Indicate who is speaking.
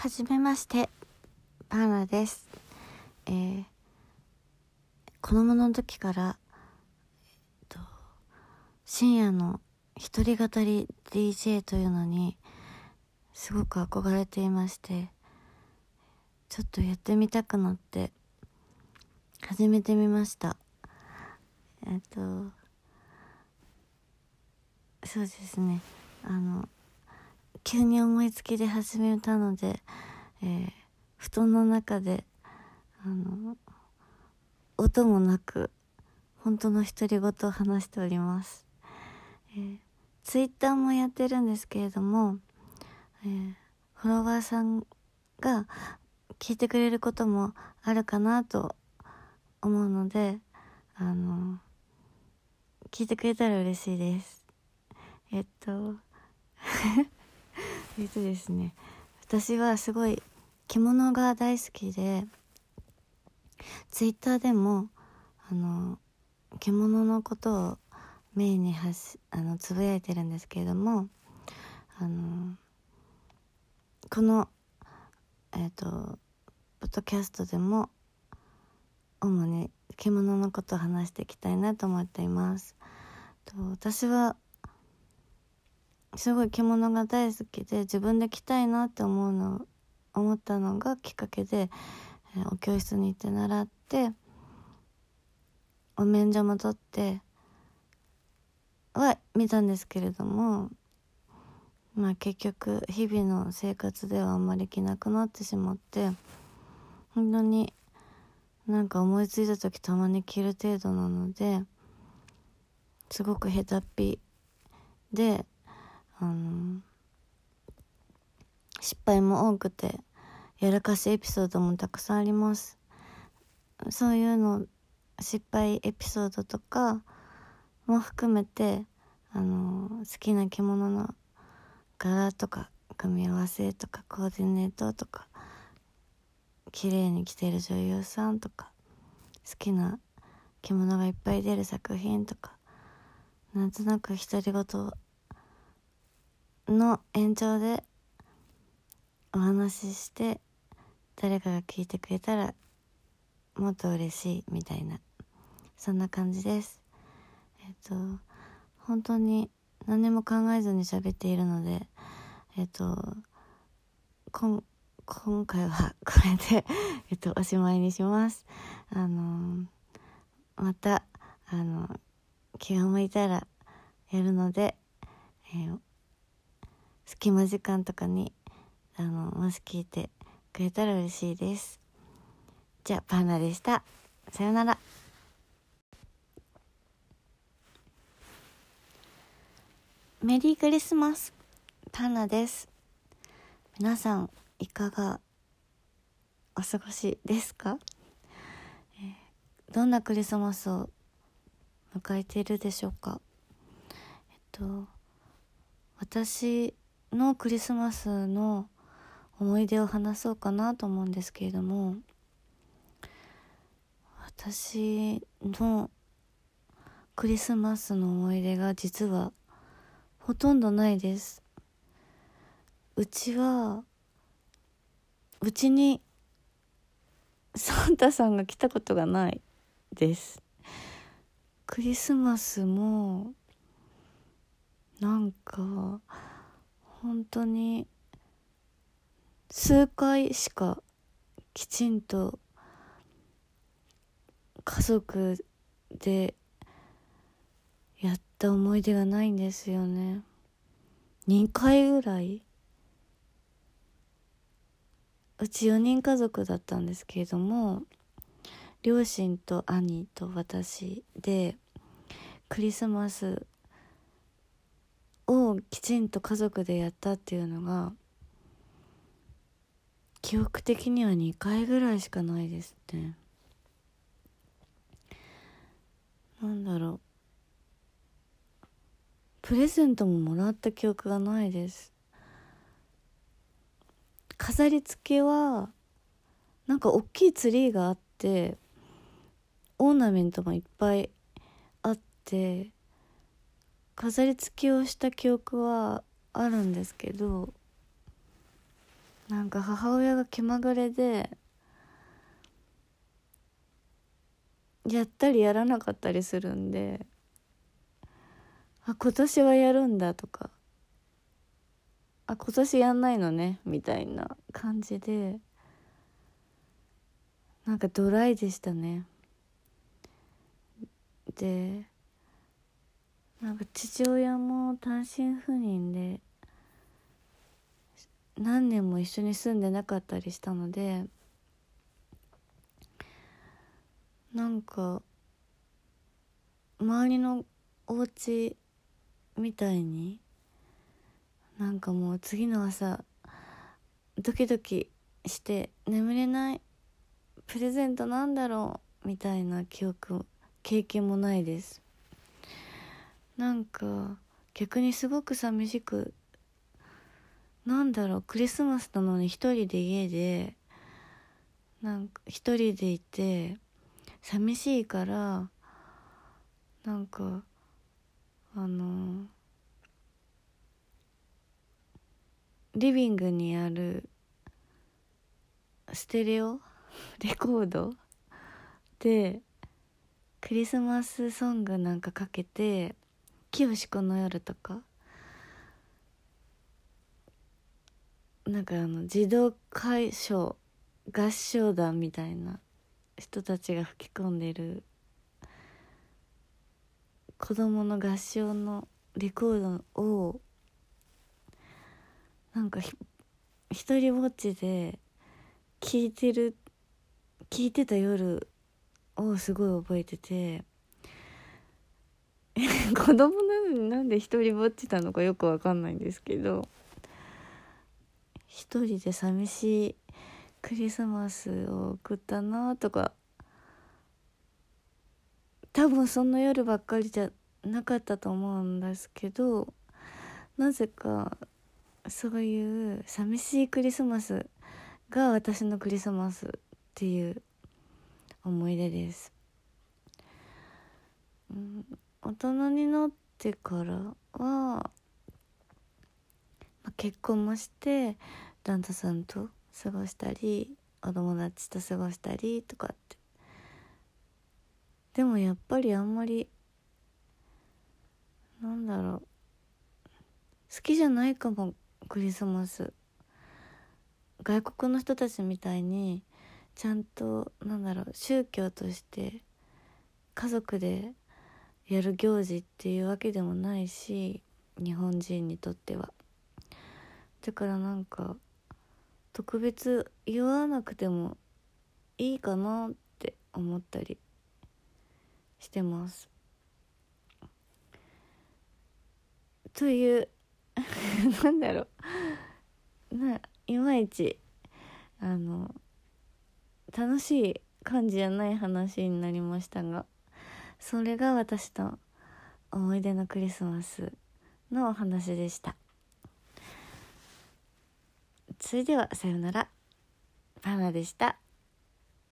Speaker 1: はじめましてバーナです、えー、子供の時から、えっと、深夜の一人語り DJ というのにすごく憧れていましてちょっとやってみたくなって始めてみました。えっとそうですね。あの急に思いつきで始めたので、えー布団の中であの音もなく本当の独り言を話しております、えー、ツイッターもやってるんですけれども、えーフォロワーさんが聞いてくれることもあるかなと思うのであの聞いてくれたら嬉しいです。えっと えっとですね私はすごい着物が大好きでツイッターでもあの着物のことをメインに発しあのつぶやいてるんですけれどもあのこのえっ、とポッドキャストでも主に着物のことを話していきたいなと思っています。と私はすごい着物が大好きで自分で着たいなって思うの思ったのがきっかけで、えーお教室に行って習ってお免状も取っては見たんですけれどもまあ結局日々の生活ではあんまり着なくなってしまって本当になんか思いついた時たまに着る程度なのですごく下手っぴであの失敗も多くてやらかしエピソードもたくさんあります。そういうの失敗エピソードとかも含めてあの好きな着物の柄とか組み合わせとかコーディネートとか綺麗に着てる女優さんとか好きな着物がいっぱい出る作品とかなんとなく独り言の延長でお話しして誰かが聞いてくれたらもっと嬉しいみたいなそんな感じです。えっ、と本当に何も考えずに喋っているのでえっ、と今今回は これで、えっと、おしまいにします。あのまたあの気が向いたらやるので、えー隙間時間とかにあのもし聞いてくれたら嬉しいです。じゃあパーナでした。さよなら。メリークリスマスパーナです。皆さんいかがお過ごしですか、えーどんなクリスマスを迎えているでしょうか？えっと私のクリスマスの思い出を話そうかなと思うんですけれども私のクリスマスの思い出が実はほとんどないです。うちはうちにサンタさんが来たことがないです。クリスマスもなんか本当に数回しかきちんと家族でやった思い出がないんですよね。2回ぐらい？うち4人家族だったんですけれども両親と兄と私でクリスマスをきちんと家族でやったっていうのが記憶的には2回ぐらいしかないですねなんだろう。プレゼントももらった記憶がないです。飾り付けはなんか大きいツリーがあってオーナメントもいっぱいあって飾り付けをした記憶はあるんですけどなんか母親が気まぐれでやったりやらなかったりするんであ今年はやるんだとかあ今年やんないのねみたいな感じでなんかドライでしたね。でなんか父親も単身赴任で何年も一緒に住んでなかったりしたのでなんか周りのお家みたいになんかもう次の朝ドキドキして眠れないプレゼントなんだろうみたいな記憶経験もないです。なんか逆にすごく寂しくなんだろうクリスマスなのに一人で家でなんか一人でいて寂しいからなんかあのリビングにあるステレオ？レコード？でクリスマスソングなんかかけて「清子の夜」とかなんかあの児童会唱合唱団みたいな人たちが吹き込んでる子供の合唱のレコードをなんか一人ぼっちで聴いてる聞いてた夜をすごい覚えてて 子供なのになんで一人ぼっちたのかよくわかんないんですけど。一人で寂しいクリスマスを送ったなとか。多分そんな夜ばっかりじゃなかったと思うんですけど。なぜかそういう寂しいクリスマスが私のクリスマスっていう思い出です、うん、大人になってからは、まあ、結婚もして旦那さんと過ごしたりお友達と過ごしたりとかって。でもやっぱりあんまりなんだろう。好きじゃないかもクリスマス。外国の人たちみたいにちゃんとなんだろう宗教として家族でやる行事っていうわけでもないし日本人にとっては。だからなんか特別言わなくてもいいかなって思ったりしてます。という なんだろう。ないまいちあの楽しい感じじゃない話になりましたが。それが私の思い出のクリスマスのお話でした。それではさようなら。パナでした。